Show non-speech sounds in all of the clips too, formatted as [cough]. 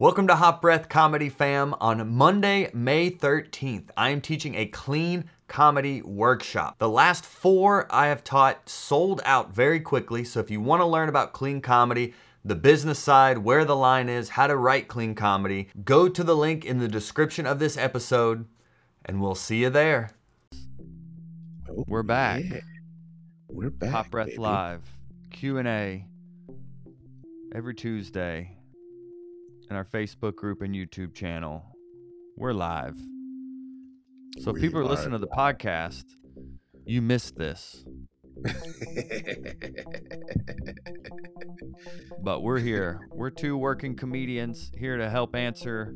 Welcome to Hot Breath Comedy Fam. On Monday, May 13th, I am teaching a clean comedy workshop. The last four I have taught sold out very quickly, so if you want to learn about clean comedy, the business side, where the line is, how to write clean comedy, go to the link in the description of this episode, and we'll see you there. Oh, We're back. yeah. We're back. Hot Breath baby. Live, Q&A, every Tuesday in our Facebook group and YouTube channel. We're live. So if people are are listening to the podcast, you missed this. [laughs] But we're here. We're two working comedians here to help answer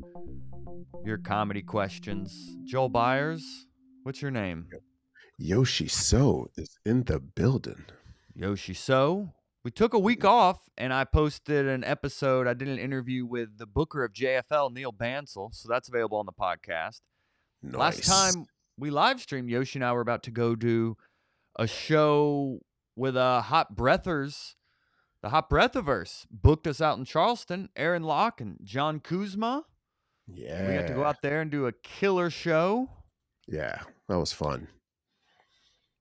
your comedy questions. Joel Byers, what's your name? Yoshee So is in the building. Yoshee So. We took a week off and I posted an episode. I did an interview with the booker of JFL, Neil Bansil. So that's available on the podcast. Last time we live streamed, Yoshee and I were about to go do a show with uh, Hot Breathers. The Hot Breathiverse booked us out in Charleston. Aaron Locke and John Kuzma. Yeah. We got to go out there and do a killer show. Yeah, that was fun.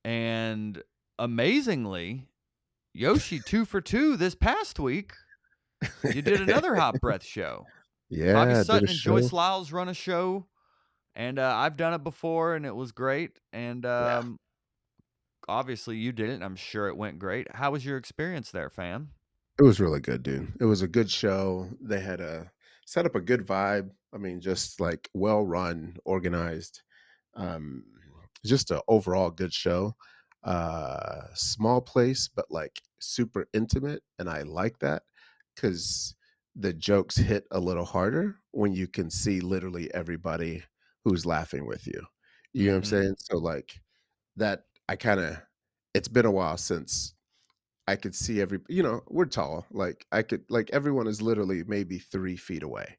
And amazingly, Yoshee two for two this past week. You did another Hot [laughs] Breath show. Yeah, Bobby Sutton and show. Joyce Lyles run a show, and uh, I've done it before, and it was great. And Yeah. um, obviously, you did it. I'm sure it went great. How was your experience there, fam? It was really good, dude. It was a good show. They had a set up a good vibe. I mean, just like well run, organized. Um, just an overall good show. Uh, small place, but like super intimate, and I like that because the jokes hit a little harder when you can see literally everybody who's laughing with you. You know what I'm Mhm. saying? So like that, I kind of. It's been a while since I could see every you know, we're tall. Like I could like everyone is literally maybe three feet away.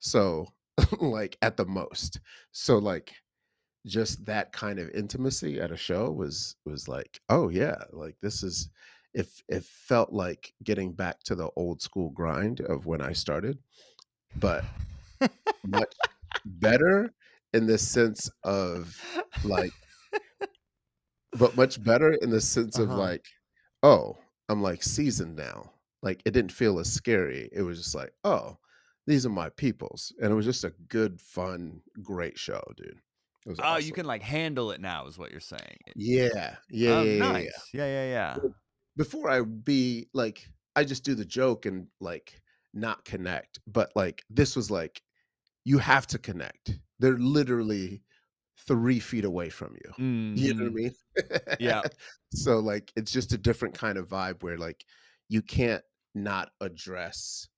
So [laughs] like at the most. So like just that kind of intimacy at a show was was like, oh yeah, like this is if it felt like getting back to the old school grind of when I started, but much better in the sense of like but much better in the sense of Uh-huh. like, oh, I'm like seasoned now. Like it didn't feel as scary. It was just like, oh, these are my peoples. And it was just a good, fun, great show, dude. It was Oh, awesome. you can like handle it now, is what you're saying. Yeah. Yeah. oh, yeah, yeah, yeah, nice. yeah. Yeah, yeah, yeah. Before I be like, I just do the joke and like not connect. But like this was like, you have to connect. They're literally three feet away from you. You know what I Mhm. mean? Yeah. [laughs] So like it's just a different kind of vibe where like you can't not address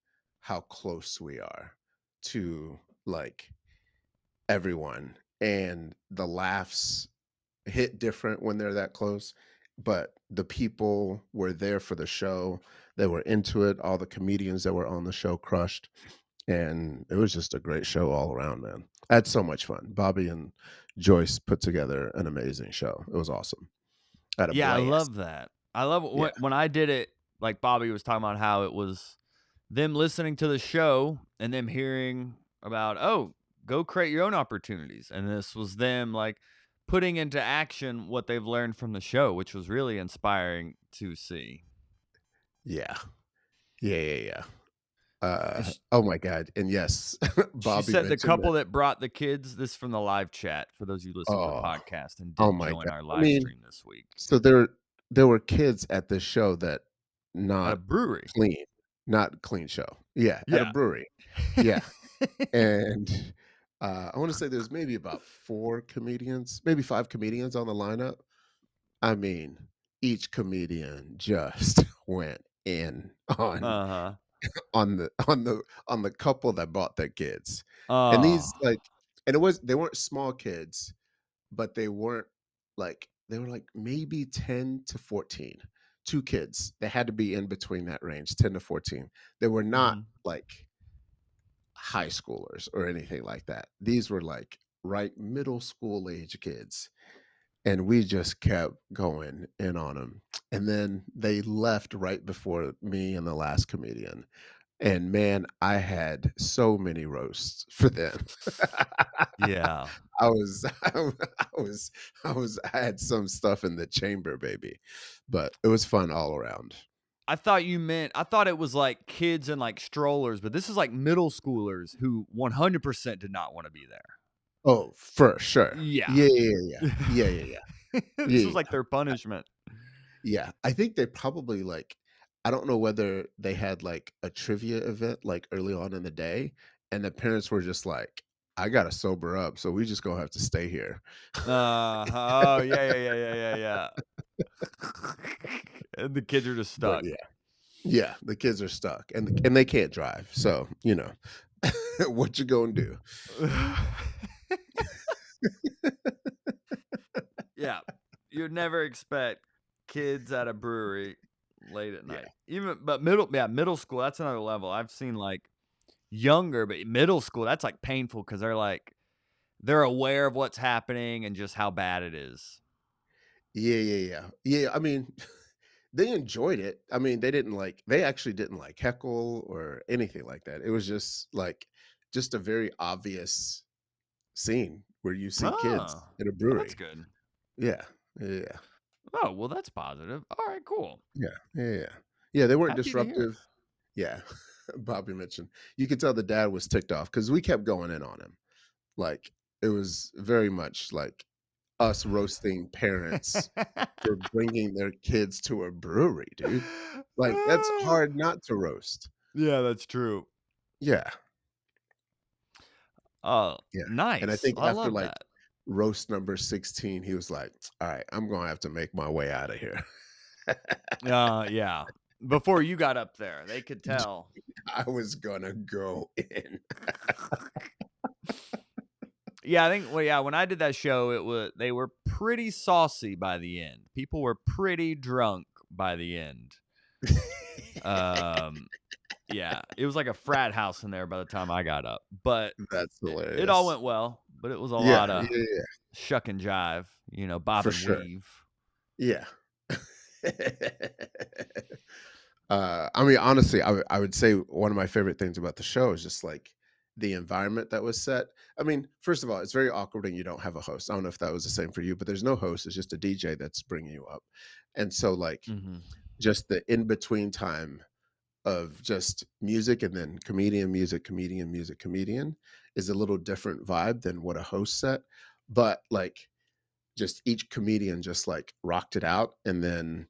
how close we are to like everyone and the laughs hit different when they're that close but the people were there for the show they were into it all the comedians that were on the show crushed and it was just a great show all around man. I had so much fun. Bobby and joyce put together an amazing show. It was awesome. I Yeah, I love that. I love when, when I did it. Like Bobby was talking about how it was them listening to the show and them hearing about, oh, go create your own opportunities. And this was them like putting into action what they've learned from the show, which was really inspiring to see. Yeah. Yeah, yeah, yeah. Uh, oh my god. And yes, [laughs] Bobby she said the couple that- that brought the kids, this from the live chat for those of you listening to Oh. the podcast and Oh didn't my join God. our I live mean, stream this week So there there were kids at this show that at a brewery. clean, not clean show. Yeah, at a brewery. [laughs] Yeah. [laughs] and uh I want to say there's maybe about [laughs] four comedians, maybe five comedians on the lineup. I mean, each comedian just [laughs] went in on Uh huh. [laughs] on the on the on the couple that bought their kids. and these like and it was they weren't small kids but they weren't like they were like maybe 10 to 14 two kids they had to be in between that range 10 to 14 they were not Mhm. like high schoolers or anything like that these were like right middle school age kids and we just kept going in on them and then they left right before me and the last comedian and man, I had so many roasts for them. Yeah. [laughs] I was, [laughs] I was, I was, I had some stuff in the chamber, baby, but it was fun all around. I thought you meant I thought it was like kids and like strollers, but this is like middle schoolers who 100% did not want to be there. Oh, for sure. Yeah. Yeah, yeah, yeah, yeah, [laughs] yeah, yeah. this Yeah. was like their punishment. Yeah, I think they probably like I don't know whether they had like a trivia event like early on in the day, and the parents were just like, "I gotta sober up, so we just gonna have to stay here." Uh, oh yeah, yeah, yeah, yeah, yeah, yeah. And the kids are just But stuck. yeah, yeah, the kids are stuck, and and they can't drive, so you know [laughs] what you gonna do? [laughs] yeah, you'd never expect kids at a brewery late at Yeah. night. Even but middle, yeah, middle school. That's another level. I've seen like younger, but middle school. That's like painful because they're like they're aware of what's happening and just how bad it is. Yeah, yeah, yeah, yeah. I mean, [laughs] they enjoyed it. I mean, they didn't like. They actually didn't like heckle or anything like that. It was just like just a very obvious scene where you see kids Ah, in a well, brewery. that's good. Yeah, yeah, Oh well, that's positive. All right, cool. yeah, yeah, yeah. Yeah, they weren't Happy to hear disruptive. Yeah, [laughs] Bobby mentioned. You could tell the dad was ticked off because we kept going in on him. Like it was very much like us roasting parents for [laughs] bringing their kids to a brewery, dude. Like that's Ah, hard not to roast. Yeah, that's true. Yeah, Oh, yeah. nice. And I think I after like that. roast number 16, he was like, All right, I'm gonna have to make my way out of here. Uh, yeah. Before you got up there, they could [laughs] tell. I was gonna go in. [laughs] Yeah, I think. Well, yeah, when I did that show, it was they were pretty saucy by the end. People were pretty drunk by the end. Um, yeah, it was like a frat house in there by the time I got up, but That's it, hilarious. it all went well. But it was a yeah, lot of yeah, yeah. shuck and jive, you know, bob For and sure. weave. Yeah. [laughs] uh, I mean, honestly, I I would say one of my favorite things about the show is just like the environment that was set. I mean, first of all, it's very awkward when you don't have a host. I don't know if that was the same for you, but there's no host. It's just a DJ that's bringing you up. And so, like, hmm just the in between time of just music and then comedian, music, comedian, music, comedian is a little different vibe than what a host set. But like, just each comedian just like rocked it out and then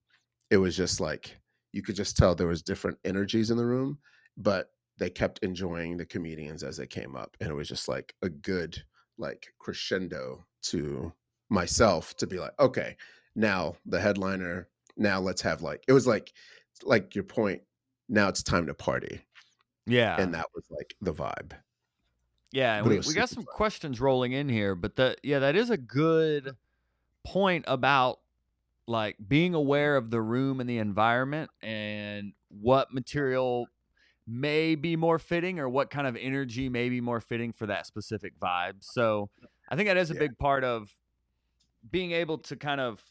it was just like you could just tell there was different energies in the room but they kept enjoying the comedians as they came up and it was just like a good like crescendo to myself to be like okay now the headliner now let's have like it was like like your point now it's time to party. Yeah, and that was like the vibe. Yeah, and But it we, we got some fun. questions rolling in here, but the yeah, that is a good point about like being aware of the room and the environment and what material may be more fitting or what kind of energy may be more fitting for that specific vibe. So I think that is a Yeah. big part of being able to kind of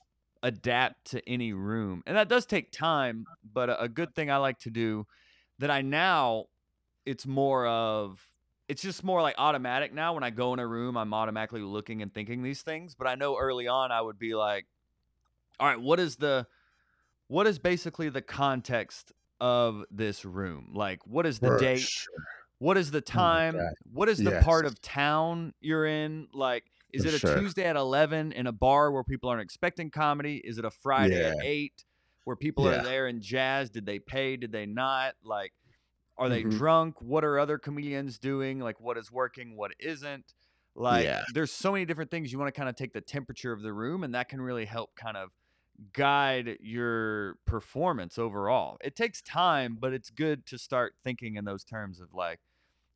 adapt to any room. And that does take time, but a, a good thing I like to do that I now it's more of it's just more like automatic now when I go in a room I'm automatically looking and thinking these things, but I know early on I would be like all right, what is the what is basically the context of this room? Like what is the For date? sure. What is the Oh time? God. What is the part of town you're in? Like, is For it a sure. Tuesday at 11 in a bar where people aren't expecting comedy? Is it a Friday Yeah. at 8 where people Yeah. are there in jazz? Did they pay? Did they not? Like, are they Mhm. drunk? What are other comedians doing? Like, what is working? What isn't? Like, Yeah. there's so many different things you want to kind of take the temperature of the room, and that can really help kind of guide your performance overall. It takes time, but it's good to start thinking in those terms of like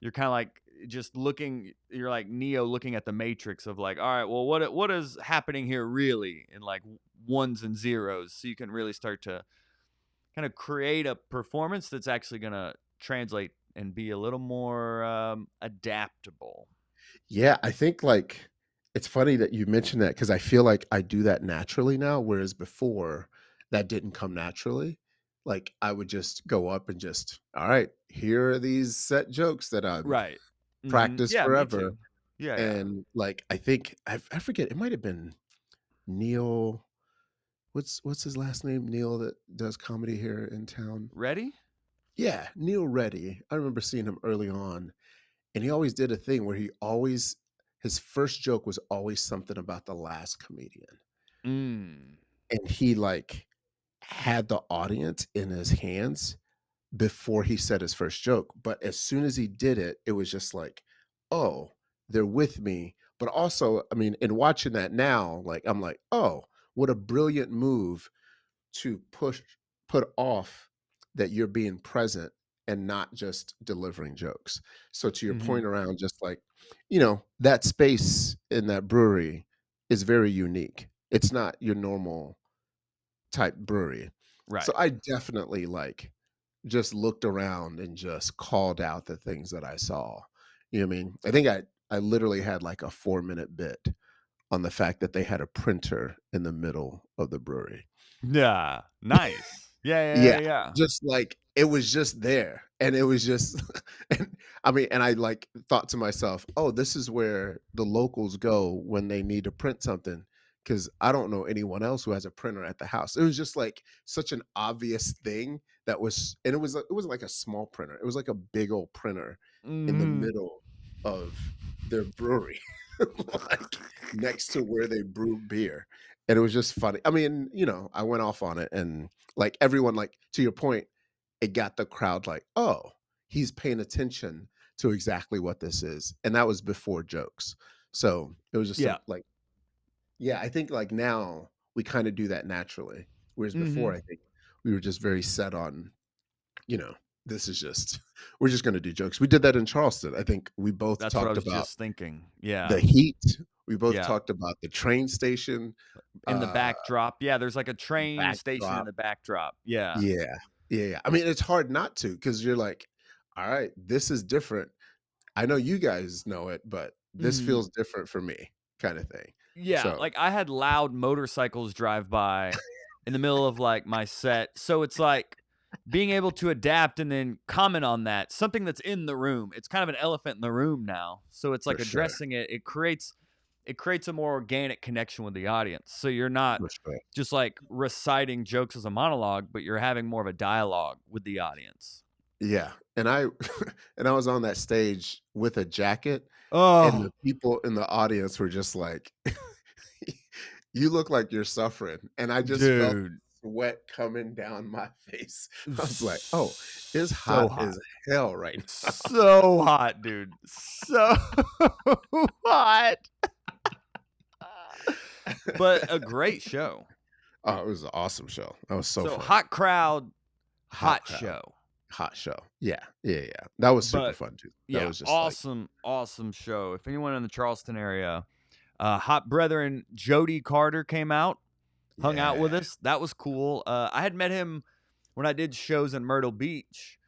you're kind of like just looking you're like Neo looking at the matrix of like all right, well what what is happening here really in like ones and zeros so you can really start to kind of create a performance that's actually going to translate and be a little more um, adaptable. Yeah, I think like it's funny that you mentioned that because I feel like I do that naturally now, whereas before that didn't come naturally. like I would just go up and just, all right, here are these set jokes that I right Mhm. practiced yeah, forever. yeah, yeah. And like I think I, I forget, it might have been Neil. What's what's his last name? Neil that does comedy here in town. ready Yeah, Neil Reddy. I remember seeing him early on, and he always did a thing where he always his first joke was always something about the last comedian, mm. and he like had the audience in his hands before he said his first joke. But as soon as he did it, it was just like, oh, they're with me. But also, I mean, in watching that now, like I'm like, oh, what a brilliant move to push put off that you're being present and not just delivering jokes. So to your Mhm. point around just like, you know, that space in that brewery is very unique. It's not your normal type brewery. right So I definitely like just looked around and just called out the things that I saw. You know what I mean? I think I I literally had like a 4 minute bit on the fact that they had a printer in the middle of the brewery. yeah nice yeah yeah Yeah. yeah. Just like it was just there and it was just [laughs] and I mean and I like thought to myself, "Oh, this is where the locals go when they need to print something." Cuz I don't know anyone else who has a printer at the house. It was just like such an obvious thing that was and it was it wasn't like a small printer. It was like a big old printer in the Mhm. middle of their brewery, [laughs] like next to where they brew beer. And it was just funny. I mean, you know, I went off on it and like everyone, like to your point, it got the crowd like, oh, he's paying attention to exactly what this is. And that was before jokes. So it was just Yeah. some- like, yeah, I think like now we kind of do that naturally. Whereas before, mm-hmm. I think we were just very set on, you know, this is just, [laughs] we're just going to do jokes. We did that in Charleston. I think we both that's talked was about just thinking yeah the heat. We both Yeah. talked about the train station. in the uh, backdrop yeah there's like a train station in the backdrop yeah Yeah. Yeah. I mean, it's hard not to because you're like, all right, this is different. I know you guys know it, but this Mhm. feels different for me, kind of thing. Yeah, So- like I had loud motorcycles drive by in the middle of like my set. So it's like being able to adapt and then comment on that, something that's in the room. It's kind of an elephant in the room now. So it's like For sure. addressing it. It creates it creates a more organic connection with the audience. So you're not just like reciting jokes as a monologue, but you're having more of a dialogue with the audience. Yeah. And I [laughs] and I was on that stage with a jacket and Oh, the people in the audience were just like [laughs] you look like you're suffering. And I just felt sweat coming down my [laughs] face. I was like, oh, it's hot, hot. as hell right now. so hot, dude. So hot. But a great show. Oh, it was an awesome show. That was so, So, fun. hot crowd, hot, crowd. show. Hot show. Yeah. Yeah. Yeah. That was super But, fun too. That Yeah, was just like, awesome, awesome show. If anyone in the Charleston area, uh, Hot Brethren Jody Carter came out, hung out with us. That was cool. Uh, I had met him when I did shows in Myrtle Beach.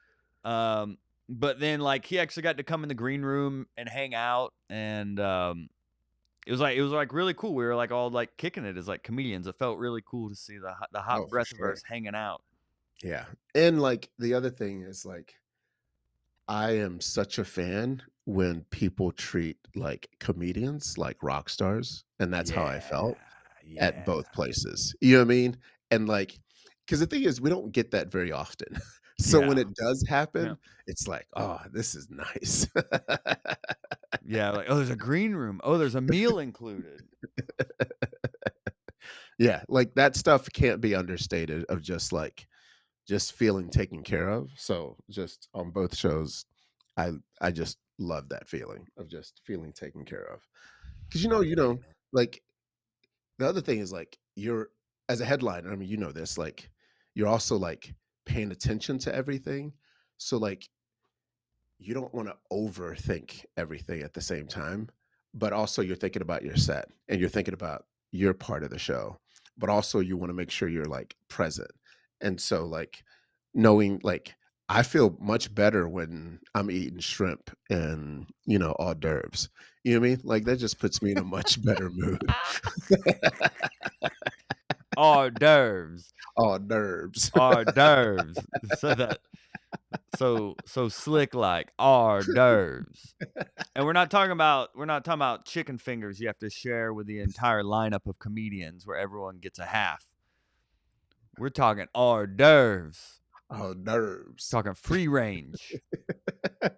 Um, but then like he actually got to come in the green room and hang out and um it was like it was like really cool. We were like all like kicking it as like comedians. It felt really cool to see the hot- the hot Oh, breath sure. of us hanging out. Yeah. And like the other thing is like I am such a fan when people treat like comedians like rock stars. And that's how I felt Yeah, at both places. You know what I mean? And like because the thing is we don't get that very often. [laughs] so when it does happen, it's like, oh, this is nice. [laughs] Yeah, like oh, there's a green room. Oh, there's a meal included. [laughs] yeah, like that stuff can't be understated of just like just feeling taken care of. So just on both shows, I I just love that feeling of just feeling taken care of. Cause you know, you know, like the other thing is like you're as a headliner, I mean, you know this, like you're also like paying attention to everything. So like you don't want to overthink everything at the same time, but also you're thinking about your set and you're thinking about your part of the show, but also you want to make sure you're like present. And so like knowing like I feel much better when I'm eating shrimp and you know hors d'oeuvres. You know what I mean? Like that just puts me in a much better mood. [laughs] [laughs] [laughs] Hors d'oeuvres. Oh, nerves. hors d'oeuvres. [laughs] so that so so slick like hors d'oeuvres. And we're not talking about we're not talking about chicken fingers you have to share with the entire lineup of comedians where everyone gets a half. We're talking hors d'oeuvres. Oh, nerves. Talking free range, [laughs]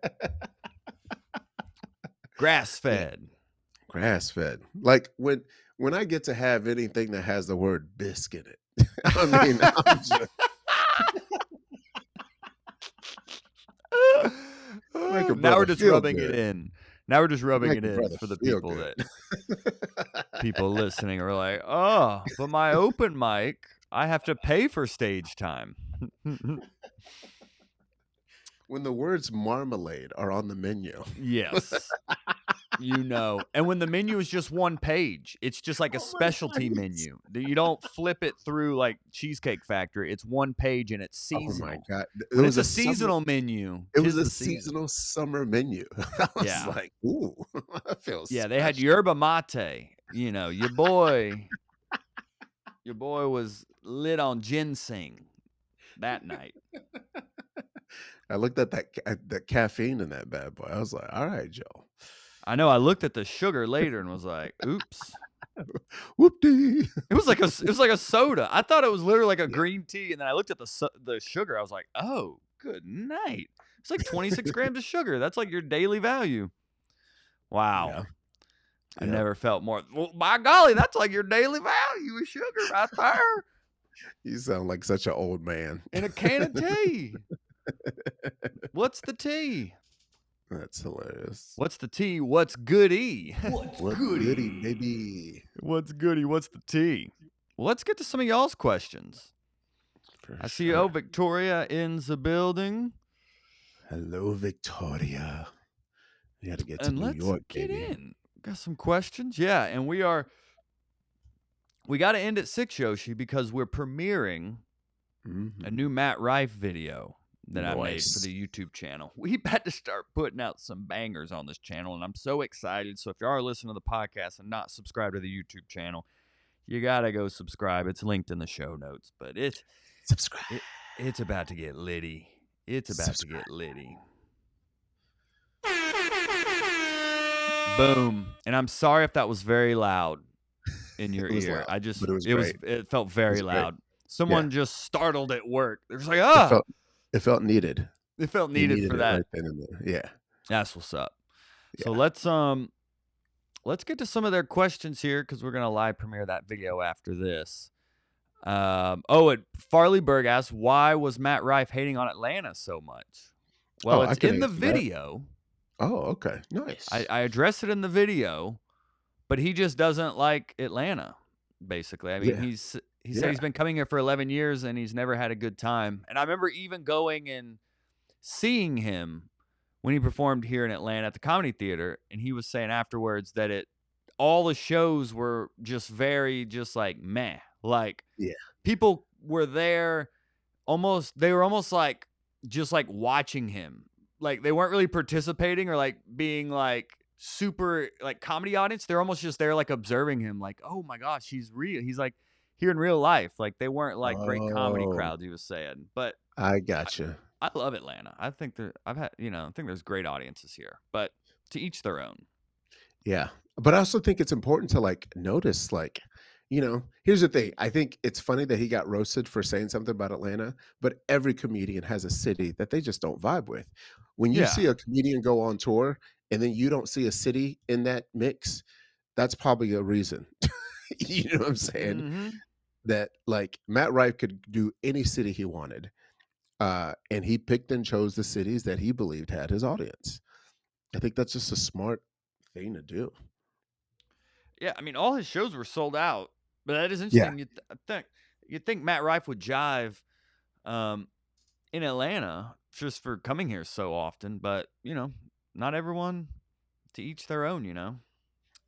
grass fed. Grass fed. Like when when I get to have anything that has the word bisque in it. [laughs] I mean, I'm [laughs] just, a [laughs] now we're just rubbing it in. Now we're just rubbing Make it in for the people good. that people listening are like, oh, but my open mic, I have to pay for stage time. when the words marmalade are on the menu. yes. You know. And when the menu is just one page, it's just like a Oh specialty menu. You don't flip it through like Cheesecake Factory. It's one page and it's Oh seasonal. my god! It was a, a summer- seasonal menu. It was a season. seasonal summer menu. [laughs] I was Yeah. like, ooh, [laughs] I feel Yeah, they had yerba mate. You know, your boy, your boy was lit on ginseng that night. [laughs] I looked at that ca- at the caffeine in that bad boy. I was like, all right, Joe. I know. I looked at the sugar later and was like, "Oops!" [laughs] Whoop-dee. [laughs] It was like a, it was like a soda. I thought it was literally like a green tea, and then I looked at the su- the sugar. I was like, "Oh, good night." It's like 26 [laughs] grams of sugar. That's like your daily value. Wow. Yeah. I Yeah. never felt more. Well, by golly, that's like your daily value of sugar right there You sound like such an old man. in a can of tea. What's the tea? That's hilarious. What's the tea? What's goody? What goody, baby? What's goody? What's the tea? Well, let's get to some of y'all's questions. For I see sure. oh Victoria in the building, Hello, Victoria. You got to get to and New let's York, get baby. in. Got some questions, yeah, and we are. We got to end at six, Yoshee, because we're premiering a Mhm. new Matt Rife video that I made for the YouTube channel. [laughs] We about to start putting out some bangers on this channel, and I'm so excited. So if you are listening to the podcast and not subscribed to the YouTube channel, you gotta go subscribe. It's linked in the show notes. But it's Subscribe. it's about to get litty. It's about Subscribe. to get litty. Boom. And I'm sorry if that was very loud in [laughs] your It ear. loud, I just it was it was it felt very great. loud. Someone just startled at work. They're just like, ah, It felt, it felt needed. it felt You needed, for that. right then. Yeah. That's what's up. So let's um let's get to some of their questions here because we're gonna live premiere that video after this. Um, oh, and Farleyberg asked, why was Matt Rife hating on Atlanta so much? Well, Oh, it's in the answer that. video. Oh, okay. Nice. I, I address it in the video, but he just doesn't like Atlanta. Basically, I mean, Yeah. he's he said he's been coming here for 11 years and he's never had a good time. And I remember even going and seeing him when he performed here in Atlanta at the Comedy Theater, and he was saying afterwards that it all the shows were just very just like meh, like Yeah. people were there almost they were almost like just like watching him. Like they weren't really participating or like being like super like comedy audience. They're almost just there like observing him like oh my gosh he's real. He's like here in real life like they weren't like great comedy Oh. crowds he was saying but I gotcha. i love atlanta i think there i've had you know i think there's great audiences here but to each their own Yeah. But I also think it's important to like notice, like, you know, here's the thing. I think it's funny that he got roasted for saying something about Atlanta, but every comedian has a city that they just don't vibe with. When you Yeah. see a comedian go on tour and then you don't see a city in that mix, that's probably a reason. [laughs] [laughs] you know what I'm saying? Mhm. that like Matt Rife could do any city he wanted. Uh, and he picked and chose the cities that he believed had his audience. I think that's just a smart thing to do. Yeah, I mean, all his shows were sold out, but that is Yeah. interesting. You th- I think you think Matt Rife would jive um, in Atlanta just for coming here so often, but you know, not everyone to each their own. You know,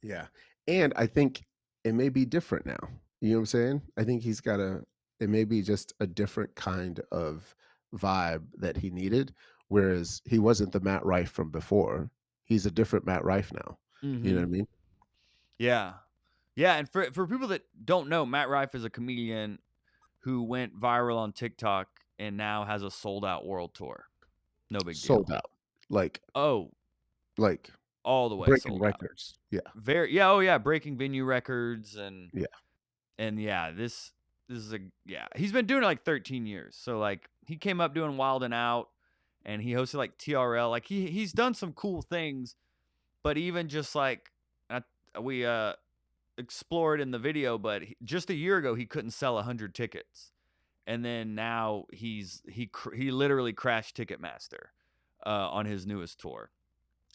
Yeah. And I think it may be different now. You know what I'm saying? I think he's got a, it may be just a different kind of vibe that he needed. Whereas he wasn't the Matt Rife from before. He's a different Matt Rife now. You know what I mm-hmm. mean? Yeah, yeah, and for for people that don't know, Matt Rife is a comedian who went viral on TikTok and now has a sold out world tour. No big deal. Sold out. Like Oh, like all the way breaking sold out. records. Yeah. Very yeah, oh yeah, breaking venue records and Yeah. And yeah, this this is a yeah. He's been doing it like 13 years. So like he came up doing Wild 'N Out and he hosted like TRL. Like he he's done some cool things, but even just like I, we uh explored in the video, but he, just a year ago he couldn't sell 100 tickets. And then now he's he cr- he literally crashed Ticketmaster uh on his newest tour.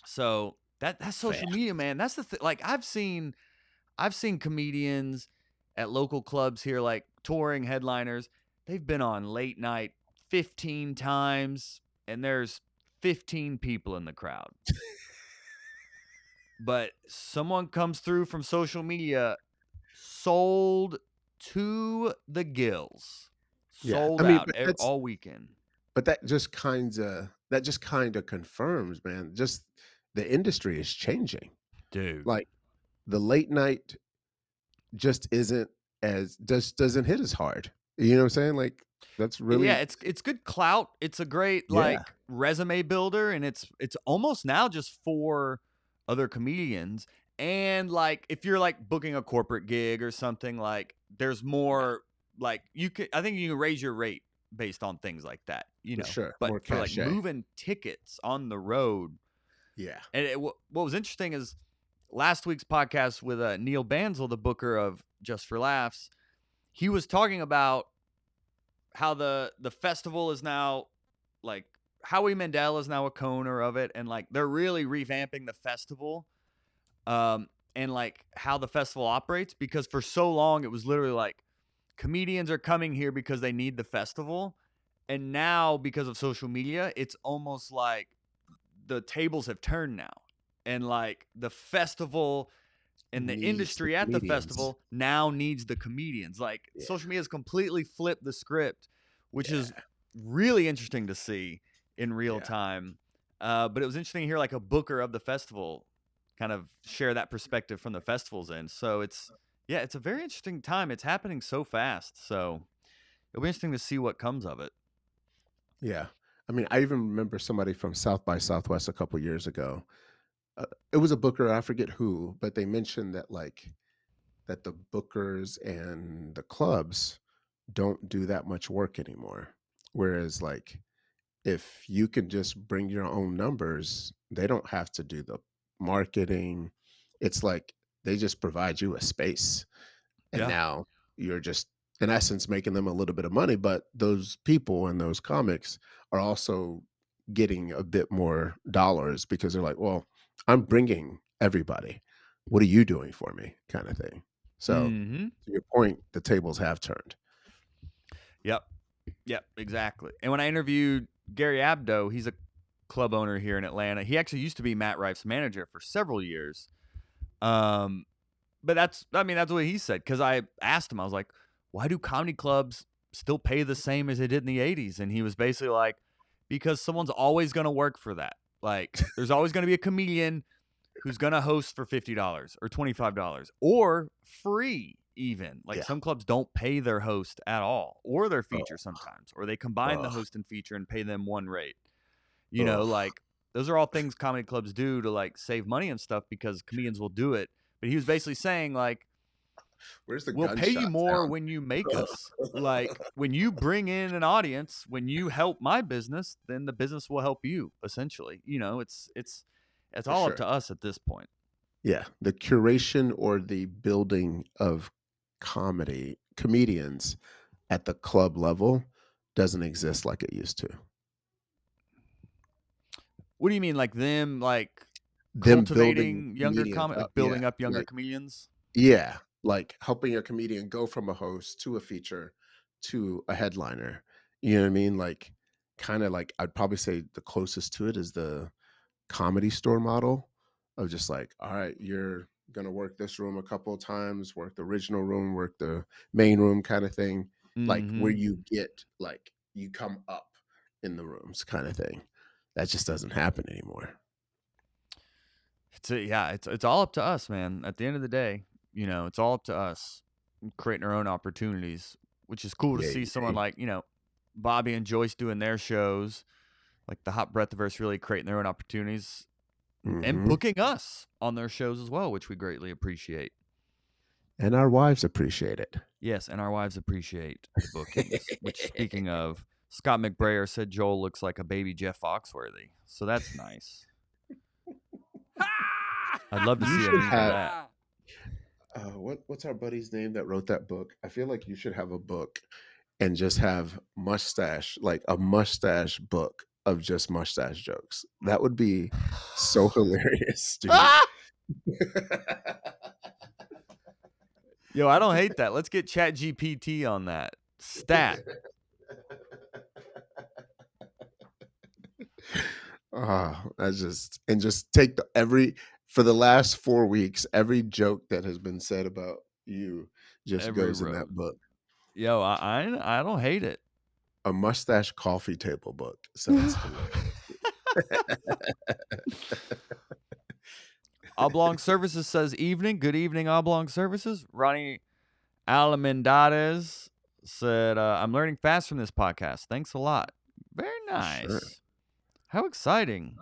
So that that's social Fair. media, man. That's the thing. like I've seen I've seen comedians at local clubs here like touring headliners. They've been on late night 15 times and there's 15 people in the crowd. but someone comes through from social media sold to the gills. Yeah, Sold I mean, out but ev- that's- all weekend. But that just kind of that just kind of confirms, man. Just the industry is changing. Dude. Like the late night just isn't as just doesn't hit as hard. You know what I'm saying? Like that's really yeah it's it's good clout it's a great Yeah. like resume builder and it's it's almost now just for other comedians and like if you're like booking a corporate gig or something like there's more like you could i think you can raise your rate based on things like that you For know sure, but more for like moving tickets on the road yeah. and it, what was interesting is last week's podcast with uh, Neil Bansil, the booker of Just for Laughs, he was talking about how the the festival is now like Howie Mandel is now a co-owner of it, and like they're really revamping the festival, um, and like how the festival operates because for so long it was literally like comedians are coming here because they need the festival, and now because of social media, it's almost like the tables have turned now and like the festival and the Needs the industry at the festival now needs the comedians. Like Yeah. social media has completely flipped the script which is really interesting to see in real Yeah. time uh, but it was interesting to hear like a booker of the festival kind of share that perspective from the festival's end. So it's yeah it's a very interesting time. It's happening so fast. So it'll be interesting to see what comes of it. Yeah. I mean, I even remember somebody from South by Southwest a couple years ago. Uh, it was a booker, I forget who, but they mentioned that like that the bookers and the clubs don't do that much work anymore. Whereas like if you can just bring your own numbers, they don't have to do the marketing. It's like they just provide you a space. And Yeah. now you're just in essence making them a little bit of money, but those people and those comics are also getting a bit more dollars because they're like, well, I'm bringing everybody. What are you doing for me? kind of thing. So Mhm. to your point, the tables have turned. Yep. Yep, exactly. And when I interviewed Gary Abdo, he's a club owner here in Atlanta. He actually used to be Matt Rife's manager for several years. Um but that's I mean that's what he said cuz I asked him I was like, "Why do comedy clubs still pay the same as they did in the 80s?" And he was basically like, "Because someone's always going to work for that. Like [laughs] there's always going to be a comedian who's going to host for $50 or $25 or free even. Like Yeah. some clubs don't pay their host at all or their feature sometimes or they combine the host and feature and pay them one rate. You know, like those are all things comedy clubs do to like save money and stuff because comedians will do it. But he was basically saying like Where's the we'll pay you more sound? when you make [laughs] us. like when you bring in an audience, when you help my business, then the business will help you. Essentially, you know, it's it's it's For all sure. up to us at this point. Yeah, the curation or the building of comedy comedians at the club level doesn't exist like it used to. What do you mean, like them, like Them cultivating building younger comedians like building yeah, up younger like- comedians? Yeah, like helping a comedian go from a host to a feature to a headliner. You know what I mean? Like kind of like I'd probably say the closest to it is the comedy store model of just like, all right, you're gonna work this room a couple of times, work the original room, work the main room kind of thing. Like where Mhm. you get like you come up in the rooms kind of thing. That just doesn't happen anymore. It's a, yeah, it's it's all up to us, man. At the end of the day, you know, it's all up to us creating our own opportunities. which is cool to Yeah, see someone like you know Bobby and Joyce doing their shows, like the Hot Breathiverse really creating their own opportunities and Mhm. booking us on their shows as well, which we greatly appreciate. and our wives appreciate it. Yes, and our wives appreciate the bookings. which, speaking of, Scott McBrayer said Joel looks like a baby Jeff Foxworthy, so that's nice. [laughs] I'd love to You see a should have- that. What what's our buddy's name that wrote that book? I feel like you should have a book and just have mustache, like a mustache book of just mustache jokes. That would be so [sighs] hilarious, dude. [laughs] Yo, I don't hate that. Let's get Chat GPT on that. Stat. [laughs] Ah, that's just and just take the every for the last four weeks, every joke that has been said about you just Every goes in that book. Yo, I, I I don't hate it. A mustache coffee table book sounds. Oblong [laughs] Services says evening. Good evening, Oblong Services. Ronnie Alamendades said, uh, I'm learning fast from this podcast. Thanks a lot. Very nice. Sure. How exciting.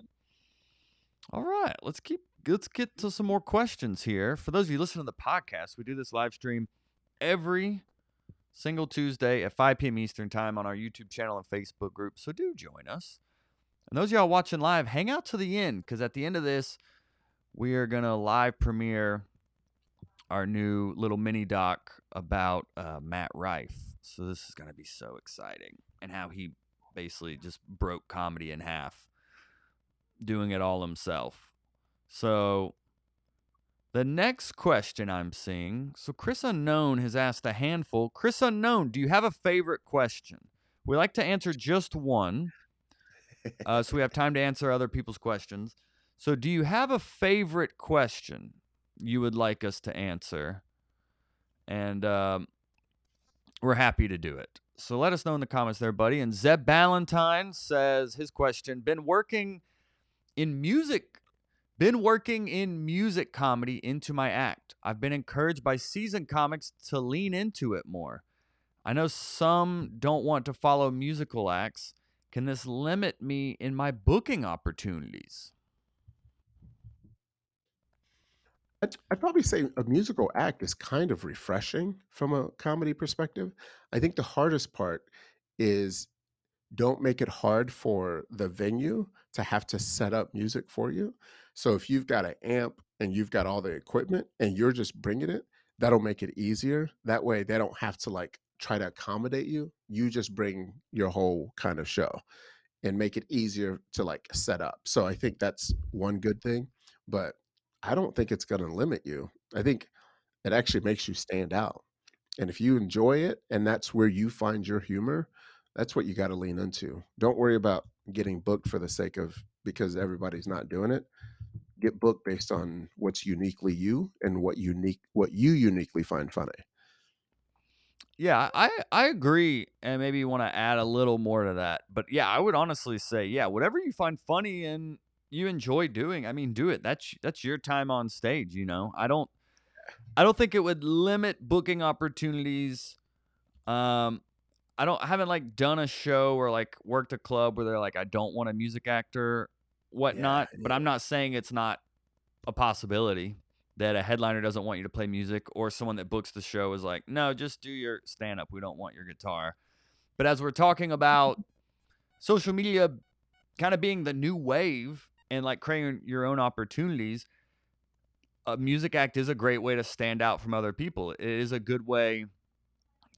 All right, let's keep let's get to some more questions here. For those of you listening to the podcast, we do this live stream every single Tuesday at 5 p.m. Eastern time on our YouTube channel and Facebook group. So do join us. And those of y'all watching live, hang out to the end because at the end of this, we are gonna live premiere our new little mini doc about uh, Matt Rife. So this is gonna be so exciting, and how he basically just broke comedy in half, doing it all himself. So the next question I'm seeing, so Chris Unknown has asked a handful. Chris Unknown, do you have a favorite question? We like to answer just one, uh, so we have time to answer other people's questions. So, do you have a favorite question you would like us to answer? And um, we're happy to do it. So, let us know in the comments there, buddy. And Zeb Ballantyne says his question been working in music, been working in music comedy into my act. I've been encouraged by seasoned comics to lean into it more. I know some don't want to follow musical acts. Can this limit me in my booking opportunities? I'd, I'd probably say a musical act is kind of refreshing from a comedy perspective. I think the hardest part is don't make it hard for the venue to have to set up music for you. So if you've got an amp and you've got all the equipment and you're just bringing it, that'll make it easier. That way they don't have to like try to accommodate you. You just bring your whole kind of show and make it easier to like set up. So I think that's one good thing, but I don't think it's going to limit you. I think it actually makes you stand out. And if you enjoy it and that's where you find your humor, that's what you got to lean into. Don't worry about getting booked for the sake of because everybody's not doing it. Get booked based on what's uniquely you and what unique what you uniquely find funny. Yeah, I I agree, and maybe you want to add a little more to that. But yeah, I would honestly say, yeah, whatever you find funny and you enjoy doing, I mean, do it. That's that's your time on stage. You know, I don't I don't think it would limit booking opportunities. Um, I don't I haven't like done a show or like worked a club where they're like, I don't want a music actor, whatnot. But I'm not saying it's not a possibility that a headliner doesn't want you to play music or someone that books the show is like, no, just do your stand up. We don't want your guitar. But as we're talking about [laughs] social media kind of being the new wave and like creating your own opportunities, a music act is a great way to stand out from other people. It is a good way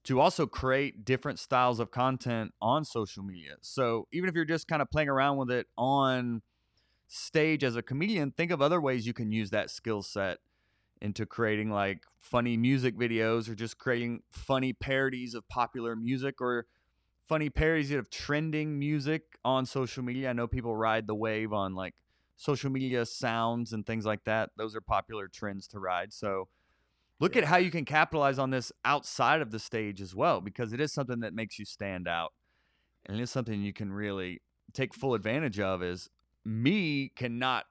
to also create different styles of content on social media. So even if you're just kind of playing around with it on stage as a comedian, think of other ways you can use that skill set into creating like funny music videos or just creating funny parodies of popular music or funny parodies of trending music on social media. I know people ride the wave on like social media sounds and things like that. Those are popular trends to ride. So look at how you can capitalize on this outside of the stage as well because it is something that makes you stand out and it is something you can really take full advantage of is me cannot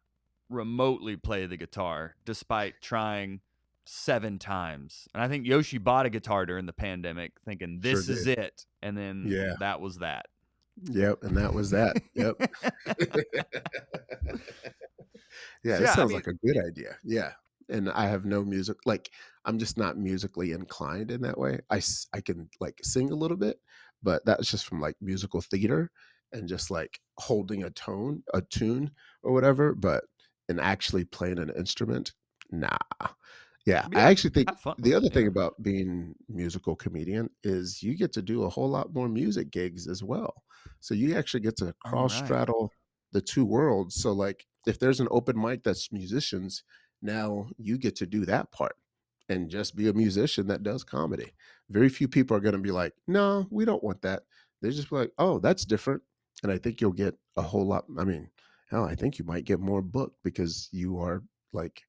remotely play the guitar despite trying seven times. And I think Yoshee bought a guitar during the pandemic, thinking this Sure is it, and then Yeah. that was that. Yep, and that was that. Yep. [laughs] [laughs] yeah, it Yeah, I sounds mean- like a good idea. Yeah. And I have no music like I'm just not musically inclined in that way. I, I can like sing a little bit, but that's just from like musical theater and just like holding a tone, a tune or whatever, but and actually playing an instrument, nah. Yeah, Yeah, I actually think the other it, thing about being musical comedian is you get to do a whole lot more music gigs as well. So you actually get to cross right. straddle the two worlds. So like if there's an open mic that's musicians, now you get to do that part and just be a musician that does comedy. Very few people are going to be like, "No, we don't want that." They're just be like, "Oh, that's different." And I think you'll get a whole lot I mean, hell, I think you might get more booked because you are like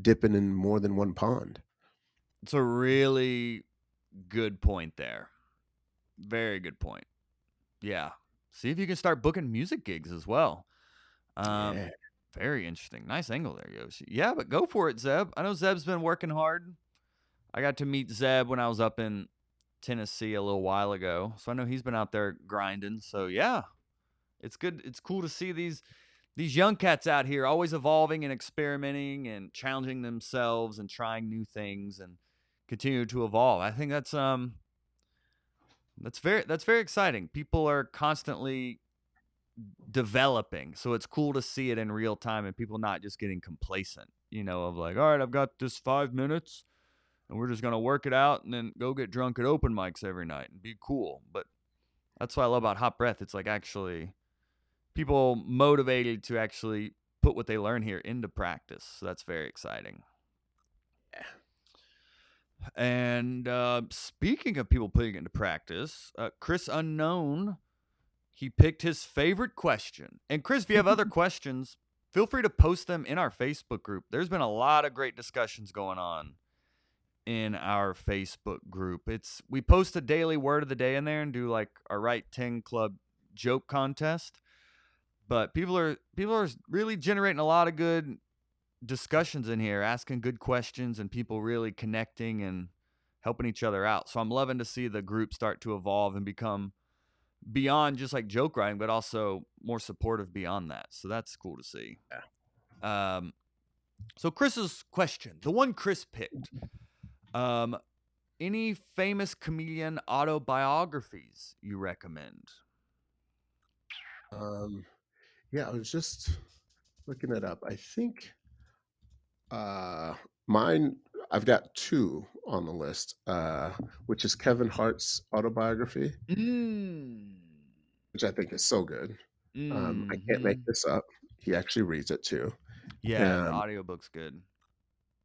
dipping in more than one pond. It's a really good point there. Very good point. Yeah. See if you can start booking music gigs as well. Um, Yeah. Very interesting. Nice angle there, Yoshee. Yeah, but go for it, Zeb. I know Zeb's been working hard. I got to meet Zeb when I was up in Tennessee a little while ago. So I know he's been out there grinding. So yeah. It's good. It's cool to see these these young cats out here always evolving and experimenting and challenging themselves and trying new things and continue to evolve. I think that's um that's very that's very exciting. People are constantly developing. So it's cool to see it in real time and people not just getting complacent, you know, of like, all right, I've got this five minutes and we're just gonna work it out and then go get drunk at open mics every night and be cool. But that's what I love about Hot Breath. It's like actually people motivated to actually put what they learn here into practice. So that's very exciting. And uh, speaking of people putting it into practice, uh, Chris Unknown, he picked his favorite question. And Chris, if you have other [laughs] questions, feel free to post them in our Facebook group. There's been a lot of great discussions going on in our Facebook group. It's we post a daily word of the day in there and do like our right 10 club joke contest. But people are people are really generating a lot of good discussions in here, asking good questions and people really connecting and helping each other out. So I'm loving to see the group start to evolve and become beyond just like joke writing, but also more supportive beyond that. So that's cool to see. Um, so Chris's question, the one Chris picked, um, any famous comedian autobiographies you recommend? Um, yeah, I was just looking it up. I think uh, mine. I've got two on the list, uh, which is Kevin Hart's autobiography, Mm. which I think is so good. Um, I can't make Mhm. this up. He actually reads it too. Yeah, the um, audiobook's good.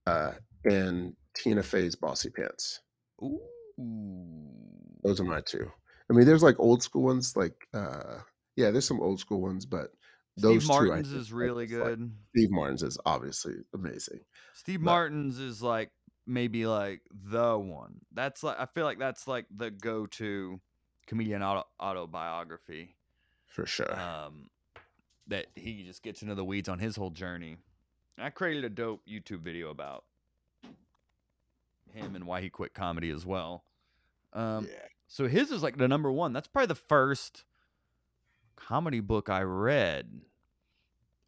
Uh, and Tina Fey's Bossypants. Ooh. Those are my two. I mean, there's like old school ones, like uh, yeah, there's some old school ones, but those Steve two, Martin's think, is really just, like- good. Steve Martin's is obviously amazing. Steve but- Martin's is like maybe like the one. That's like I feel like that's like the go-to comedian auto- autobiography. For sure. Um, that he just gets into the weeds on his whole journey. I created a dope YouTube video about him and why he quit comedy as well. Um, yeah. so his is like the number one. That's probably the first comedy book I read.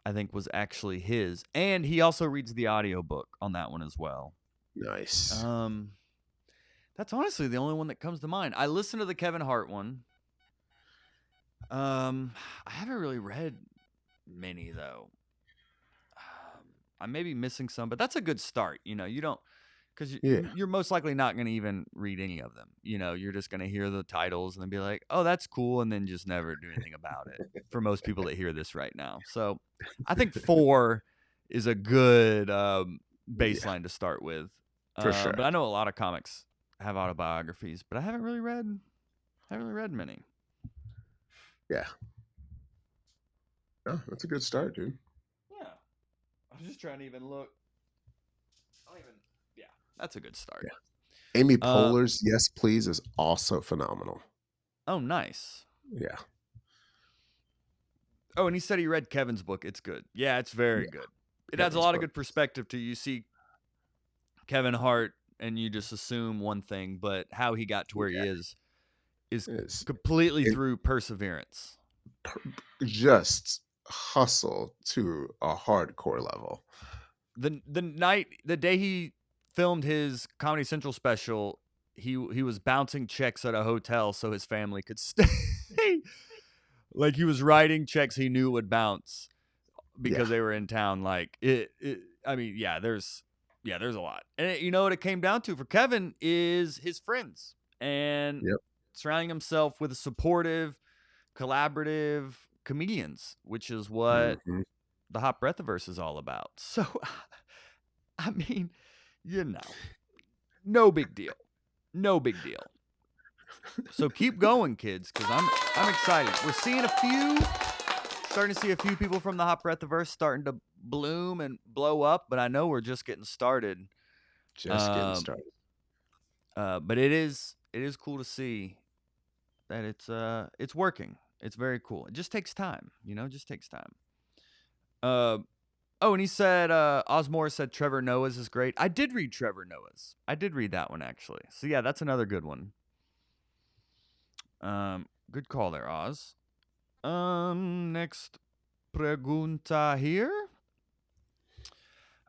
I think was actually his. And he also reads the audiobook on that one as well. Nice. Um that's honestly the only one that comes to mind. I listened to the Kevin Hart one. Um I haven't really read many though. Um, I may be missing some, but that's a good start. You know, you don't because Yeah. you're most likely not going to even read any of them. You know, you're just going to hear the titles and then be like, "Oh, that's cool," and then just never do anything about it. For most people that hear this right now, so I think four is a good um, baseline to start with. For Uh, sure. But I know a lot of comics have autobiographies, but I haven't really read. I haven't really read many. yeah. Oh, that's a good start, dude. Yeah, I was just trying to even look. I don't even. Yeah, that's a good start. Yeah. Amy Uh, Poehler's Yes Please is also phenomenal. Oh, nice. Yeah. Oh, and he said he read Kevin's book. It's good. Yeah, it's very Yeah. good. It adds a Kevin's lot of good perspective to you see Kevin Hart and you just assume one thing, but how he got to where Yeah. he is is It's completely it- through perseverance. just hustle to a hardcore level. the the night the day he filmed his Comedy Central special, he he was bouncing checks at a hotel so his family could stay. [laughs] like he was writing checks he knew would bounce because Yeah. they were in town. Like it, it, I mean, yeah, there's yeah, there's a lot, and it- you know what it came down to for Kevin is his friends and Yep. surrounding himself with supportive, collaborative comedians, which is what Mhm. the hot breathiverse is all about. [laughs] So, I mean, you know, no big deal, no big deal. So keep going, kids, because I'm I'm excited. We're seeing a few, starting to see a few people from the hot breathiverse starting to bloom and blow up, but I know we're just getting started. Just getting Um, started. Uh, but it is it is cool to see that it's uh it's working. It's very cool. It just takes time, you know, it just takes time. Uh oh, and he said uh Osmore said Trevor Noah's is great. I did read Trevor Noah's. I did read that one actually. So yeah, that's another good one. Um good call there, Oz. Um next pregunta here.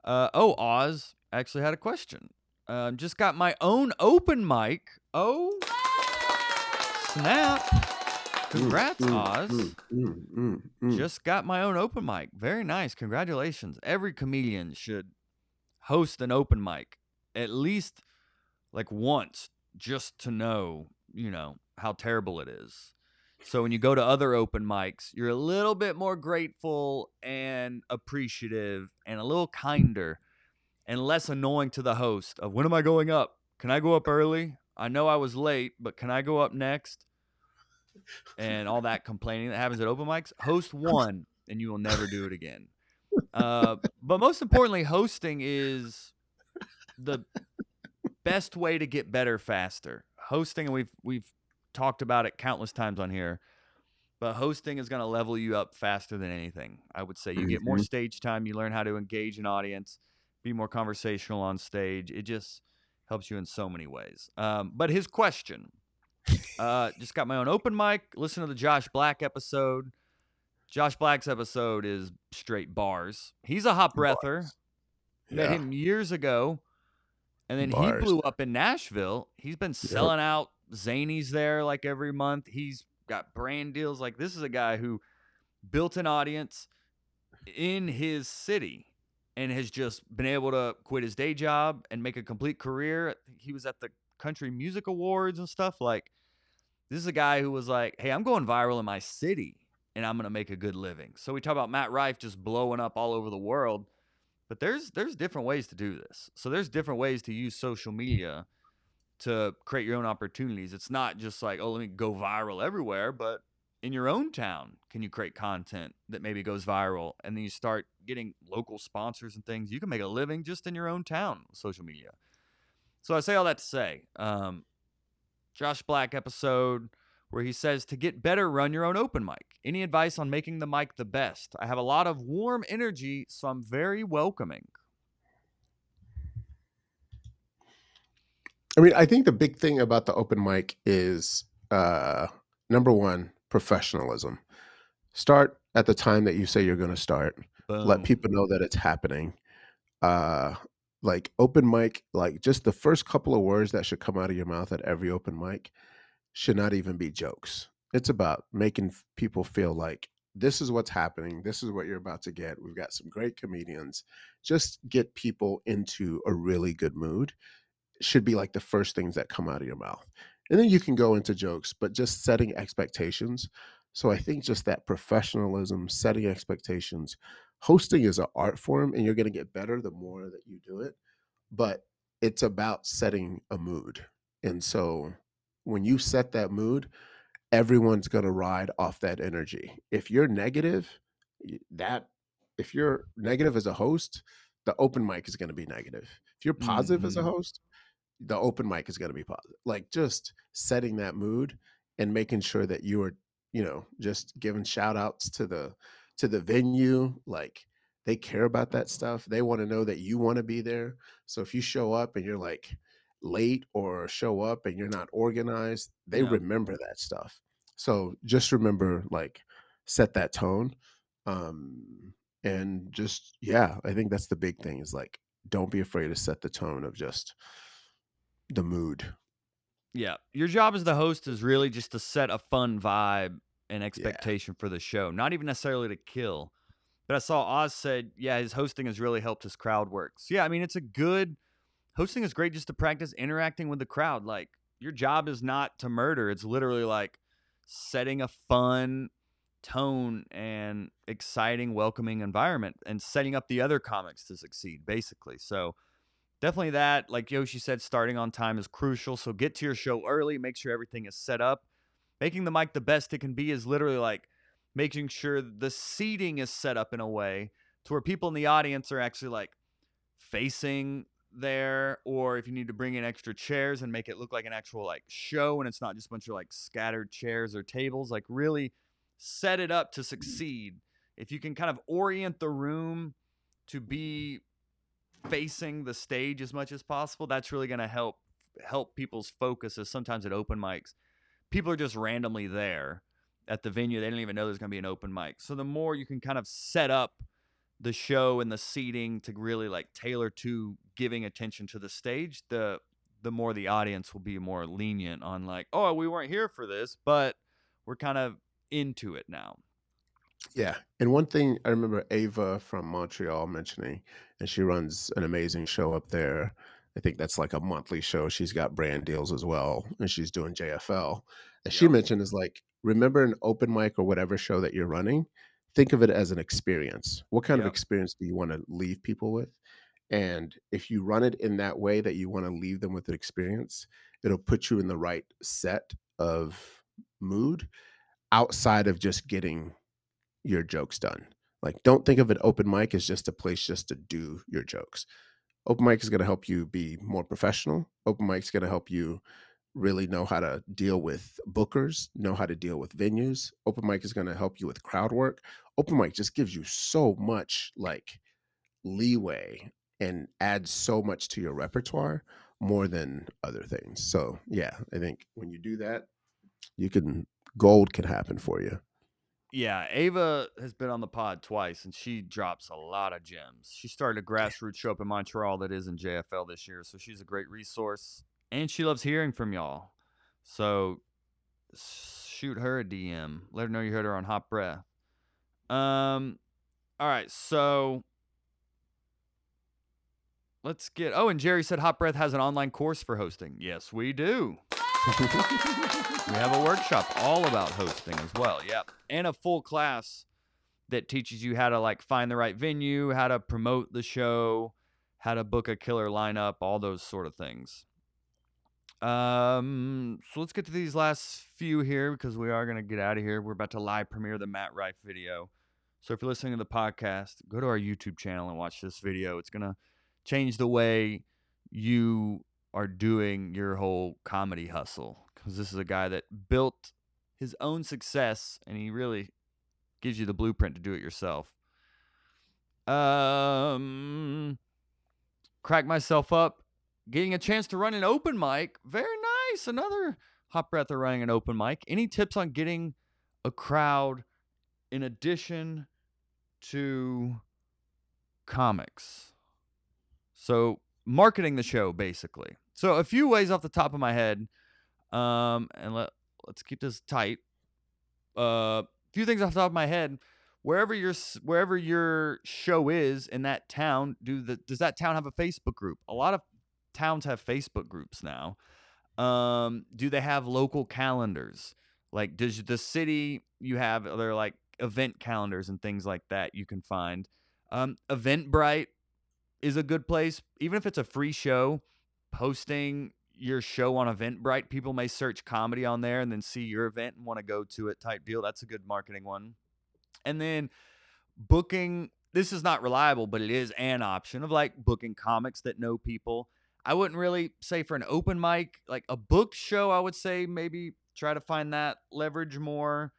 Uh oh, Oz actually had a question. Um, just got my own open mic. Oh, snap! Congrats, Mm, mm, Oz. mm, mm, mm, mm. Just got my own open mic. Very nice. Congratulations. Every comedian should host an open mic at least like once just to know, you know, how terrible it is. So when you go to other open mics, you're a little bit more grateful and appreciative and a little kinder and less annoying to the host of when am I going up? Can I go up early? I know I was late, but can I go up next? And all that complaining that happens at open mics. Host [laughs] one, and you will never do it again. Uh, but most importantly, hosting is the best way to get better faster. Hosting, and we've we've talked about it countless times on here. But hosting is going to level you up faster than anything. I would say you get more Mhm. stage time. You learn how to engage an audience, be more conversational on stage. It just helps you in so many ways. Um, but his question, uh, just got my own open mic. Listen to the Josh Black episode. Josh Black's episode is straight bars. He's a hot breather. Bars. Met him years ago, and then Bars. he blew up in Nashville. He's been selling out zanies there like every month. He's got brand deals. Like this is a guy who built an audience in his city and has just been able to quit his day job and make a complete career. He was at the Country Music Awards and stuff. Like this is a guy who was like, "Hey, I'm going viral in my city." And I'm gonna make a good living. So we talk about Matt Rife just blowing up all over the world but there's there's different ways to do this so there's different ways to use social media to create your own opportunities it's not just like oh let me go viral everywhere but in your own town can you create content that maybe goes viral and then you start getting local sponsors and things you can make a living just in your own town with social media so i say all that to say um, josh black episode where he says to get better run your own open mic any advice on making the mic the best i have a lot of warm energy so i'm very welcoming I mean, I think the big thing about the open mic is uh, number one, professionalism. Start at the time that you say you're going to start. Let people know that it's happening. Uh, like open mic, like just the first couple of words that should come out of your mouth at every open mic should not even be jokes. It's about making people feel like this is what's happening. This is what you're about to get. We've got some great comedians. Just get people into a really good mood should be like the first things that come out of your mouth. And then you can go into jokes, but just setting expectations. So I think just that professionalism, setting expectations, hosting is an art form and you're going to get better the more that you do it. But it's about setting a mood. And so when you set that mood, everyone's going to ride off that energy. If you're negative, that if you're negative as a host, the open mic is going to be negative. If you're positive as a Mhm. host, the open mic is going to be positive. Like just setting that mood and making sure that you are, you know, just giving shout outs to the to the venue, like they care about that stuff. They want to know that you want to be there. So if you show up and you're like late or show up and you're not organized, they Yeah. remember that stuff. So just remember like set that tone. Um and just yeah, I think that's the big thing is like don't be afraid to set the tone of just the mood. Yeah. Your job as the host is really just to set a fun vibe and expectation for the show, not even necessarily to kill. But I saw Oz said, yeah, his hosting has really helped his crowd work. So, yeah, I mean, it's a good hosting is great just to practice interacting with the crowd. Like, your job is not to murder, it's literally like setting a fun tone and exciting, welcoming environment and setting up the other comics to succeed, basically. So, definitely that like Yoshee said starting on time is crucial so get to your show early make sure everything is set up making the mic the best it can be is literally like making sure the seating is set up in a way to where people in the audience are actually like facing there or if you need to bring in extra chairs and make it look like an actual like show and it's not just a bunch of like scattered chairs or tables like really set it up to mm. succeed. If you can kind of orient the room to be facing the stage as much as possible that's really going to help help people's focus as sometimes at open mics people are just randomly there at the venue they don't even know there's going to be an open mic so the more you can kind of set up the show and the seating to really like tailor to giving attention to the stage the the more the audience will be more lenient on like oh we weren't here for this but we're kind of into it now Yeah. And one thing I remember Ava from Montreal mentioning, and she runs an amazing show up there. I think that's like a monthly show. She's got brand deals as well, and she's doing JFL. And she Yep. mentioned is like, remember an open mic or whatever show that you're running, think of it as an experience. What kind of experience do you want to leave people with? And if you run it in that way that you want to leave them with an experience, it'll put you in the right set of mood outside of just getting your jokes done. Like, don't think of an open mic as just a place just to do your jokes. Open mic is going to help you be more professional. Open mic is going to help you really know how to deal with bookers, know how to deal with venues. Open mic is going to help you with crowd work. Open mic just gives you so much like leeway and adds so much to your repertoire more than other things. So, yeah, I think when you do that, you can gold can happen for you. Yeah, Ava has been on the pod twice and she drops a lot of gems. She started a grassroots show up in Montreal that is in JFL this year, so she's a great resource and she loves hearing from y'all. So shoot her a DM. Let her know you heard her on Hot Breath. Um all right, so let's get Oh, and Jerry said Hot Breath has an online course for hosting. Yes, we do. [laughs] [laughs] We have a workshop all about hosting as well. Yep. And a full class that teaches you how to like find the right venue, how to promote the show, how to book a killer lineup, all those sort of things. Um, so let's get to these last few here because we are going to get out of here. We're about to live premiere the Matt Rife video. So if you're listening to the podcast, go to our YouTube channel and watch this video. It's going to change the way you are doing your whole comedy hustle this is a guy that built his own success and he really gives you the blueprint to do it yourself. Um, crack myself up, getting a chance to run an open mic. Very nice. Another hot breath of running an open mic. Any tips on getting a crowd in addition to comics? So marketing the show basically. So a few ways off the top of my head, um, and let let's keep this tight. A uh, few things off the top of my head. Wherever your wherever your show is in that town, do the does that town have a Facebook group? A lot of towns have Facebook groups now. Um, do they have local calendars? Like, does the city you have other like event calendars and things like that you can find? Um, Eventbrite is a good place, even if it's a free show. Posting your show on Eventbrite, people may search comedy on there and then see your event and want to go to it. Type deal. That's a good marketing one. And then booking. This is not reliable, but it is an option of like booking comics that know people. I wouldn't really say for an open mic, like a book show. I would say maybe try to find that leverage more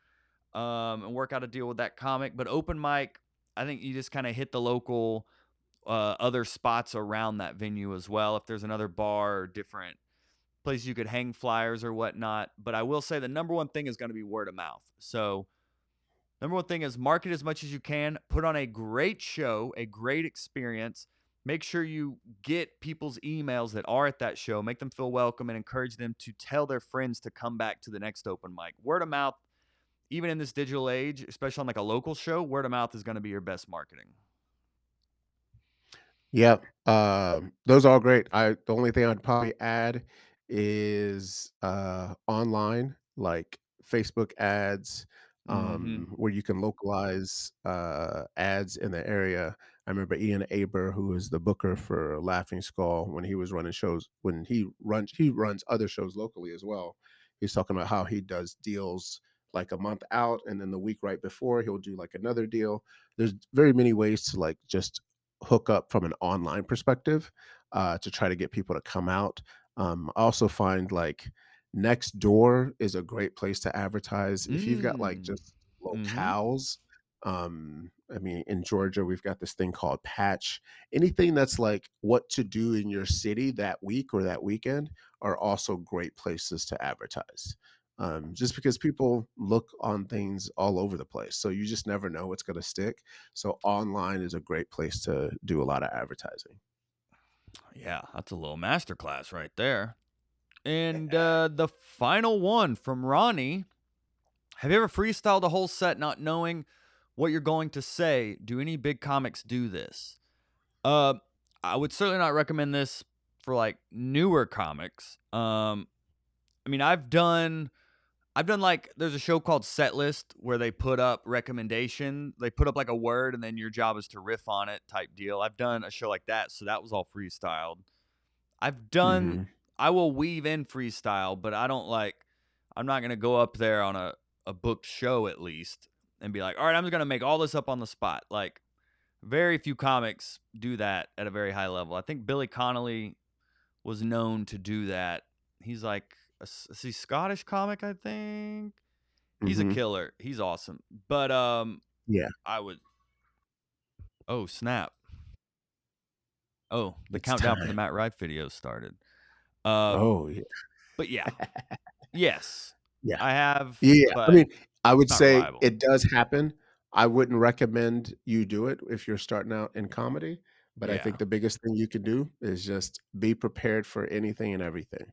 um, and work out a deal with that comic. But open mic, I think you just kind of hit the local uh, other spots around that venue as well. If there's another bar or different place you could hang flyers or whatnot. But I will say the number one thing is going to be word of mouth. So, number one thing is market as much as you can, put on a great show, a great experience. Make sure you get people's emails that are at that show, make them feel welcome, and encourage them to tell their friends to come back to the next open mic. Word of mouth, even in this digital age, especially on like a local show, word of mouth is going to be your best marketing. Yep. Um, those are all great. I the only thing I'd probably add is uh online, like Facebook ads, Mm-hmm. um, where you can localize uh ads in the area. I remember Ian Aber, who is the booker for Laughing Skull, when he was running shows, when he runs he runs other shows locally as well. He's talking about how he does deals like a month out and then the week right before he'll do like another deal. There's very many ways to like just hook up from an online perspective uh, to try to get people to come out. Um, I also find like Nextdoor is a great place to advertise if you've got like Mm. just Mhm. Um, I mean, in Georgia, we've got this thing called Patch. Anything that's like what to do in your city that week or that weekend are also great places to advertise. Um, just because people look on things all over the place. So you just never know what's going to stick. So online is a great place to do a lot of advertising. Yeah, that's a little masterclass right there. And uh, the final one from Ronnie. Have you ever freestyled a whole set not knowing what you're going to say? Do any big comics do this? Uh, I would certainly not recommend this for like newer comics. Um, I mean, I've done, I've done like there's a show called Setlist where they put up recommendation. They put up like a word, and then your job is to riff on it, type deal. I've done a show like that, so that was all freestyled. I've done. Mhm. I will weave in freestyle, but I don't like. I'm not gonna go up there on a a booked show at least and be like, all right, I'm just gonna make all this up on the spot. Like, very few comics do that at a very high level. I think Billy Connolly was known to do that. He's like, is he Scottish comic? I think he's Mhm. a killer. He's awesome. But um, Yeah. I would. Oh snap! Oh, the It's countdown for the. Matt Rife video started. Uh, Oh, yeah. but yeah, [laughs] yes, Yeah. I have. Yeah, I mean, I would say reliable. it does happen. I wouldn't recommend you do it if you're starting out in comedy, but I think the biggest thing you can do is just be prepared for anything and everything.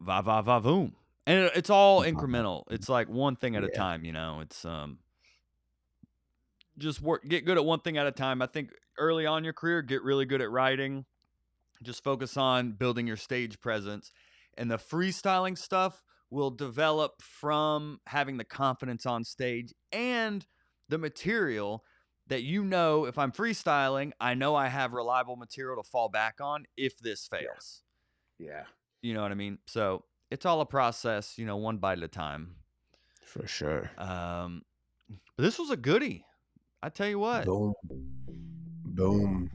Va va va voom, and it, it's all incremental. It's like one thing at a time. You know, it's um, just work, get good at one thing at a time. I think early on in your career, get really good at writing. Just focus on building your stage presence, and the freestyling stuff will develop from having the confidence on stage and the material that you know if I'm freestyling, I know I have reliable material to fall back on if this fails. Yeah, You know what I mean? So it's all a process, you know, one bite at a time. for sure. Um, but this was a goodie. I tell you what. Boom. Boom.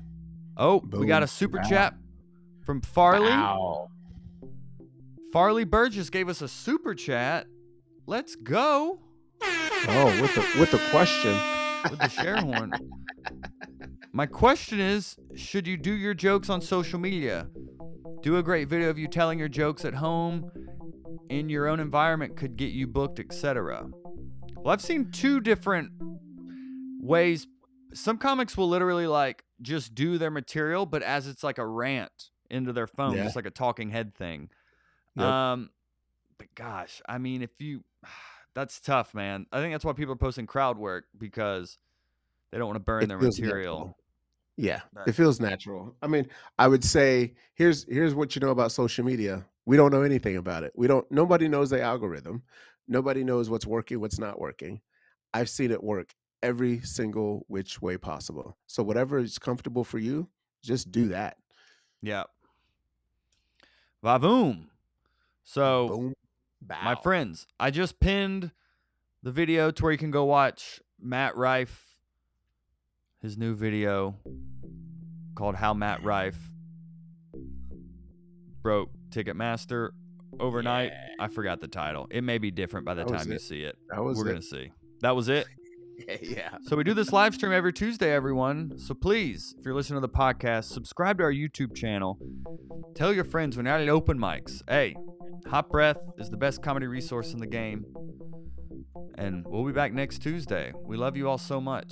Oh, we got a super Wow. chat from Farley. Wow. Farley Burgess gave us a super chat. Let's go Oh, with the with the question. with the share horn. [laughs] My question is Should you do your jokes on social media? Do a great video of you telling your jokes at home in your own environment could get you booked, etc. Well, I've seen two different ways. Some comics will literally like just do their material, but as it's like a rant into their phone, Yeah. just like a talking head thing. Yep. Um, but gosh, I mean, if you, [sighs] that's tough, man. I think that's why people are posting crowd work because they don't want to burn It their material. Yeah, But- it feels natural. I mean, I would say here's here's what you know about social media. We don't know anything about it. We don't. Nobody knows the algorithm. Nobody knows what's working, what's not working. I've seen it work every single which way possible. So whatever is comfortable for you, just do that. Yeah. Vavoom. So, Boom. my friends, I just pinned the video to where you can go watch Matt Rife, his new video called How Matt Rife Broke Ticketmaster overnight. Yeah. I forgot the title. It may be different by the time you see it. That was We're it. going to see. That was it. [laughs] yeah. So we do this live stream every Tuesday, everyone. So please, if you're listening to the podcast, subscribe to our YouTube channel. Tell your friends when you're at open mics. Hey, Hot Breath is the best comedy resource in the game. And we'll be back next Tuesday. We love you all so much.